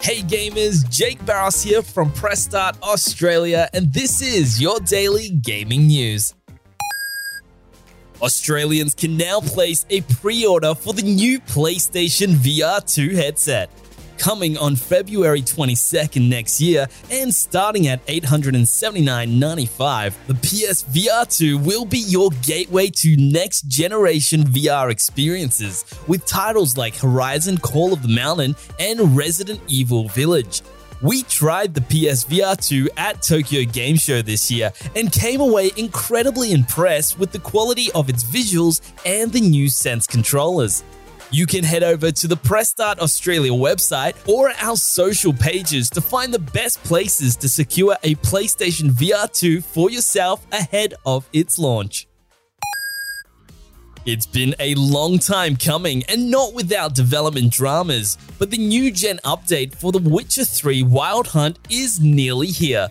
Hey gamers, Jake Barros here from Press Start Australia, and this is your daily gaming news. Australians can now place a pre order for the new PlayStation VR 2 headset coming on February 22nd next year and starting at $879.95. The PSVR 2 will be your gateway to next generation VR experiences with titles like Horizon Call of the Mountain and Resident Evil Village. We tried the PSVR 2 at Tokyo Game Show this year and came away incredibly impressed with the quality of its visuals and the new Sense controllers. You can head over to the Press Start Australia website or our social pages to find the best places to secure a PlayStation VR 2 for yourself ahead of its launch. It's been a long time coming and not without development dramas, but the new gen update for The Witcher 3 Wild Hunt is nearly here.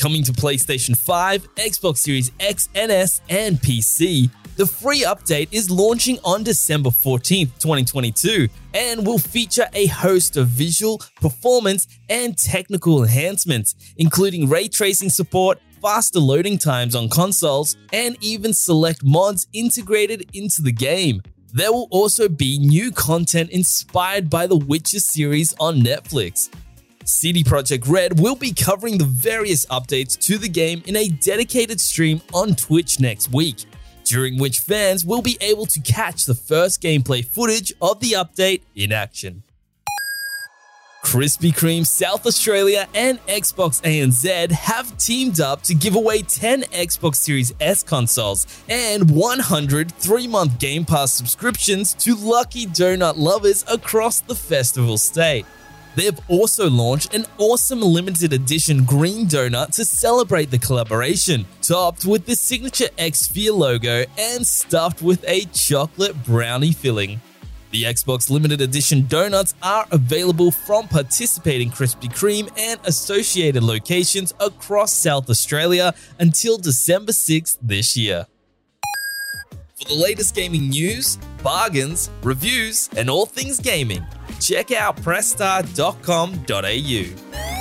Coming to PlayStation 5, Xbox Series X and S, and PC, the free update is launching on December 14th, 2022, and will feature a host of visual, performance, and technical enhancements, including ray tracing support, faster loading times on consoles, and even select mods integrated into the game. There will also be new content inspired by the Witcher series on Netflix. CD Projekt Red will be covering the various updates to the game in a dedicated stream on Twitch next week, during which fans will be able to catch the first gameplay footage of the update in action. Krispy Kreme South Australia and Xbox ANZ have teamed up to give away 10 Xbox Series S consoles and 100 three month Game Pass subscriptions to lucky donut lovers across the festival state. They've also launched an awesome limited edition green donut to celebrate the collaboration, topped with the signature Xsphere logo and stuffed with a chocolate brownie filling. The Xbox limited edition donuts are available from participating Krispy Kreme and associated locations across South Australia until December 6th this year. For the latest gaming news, bargains, reviews, and all things gaming, check out pressstart.com.au.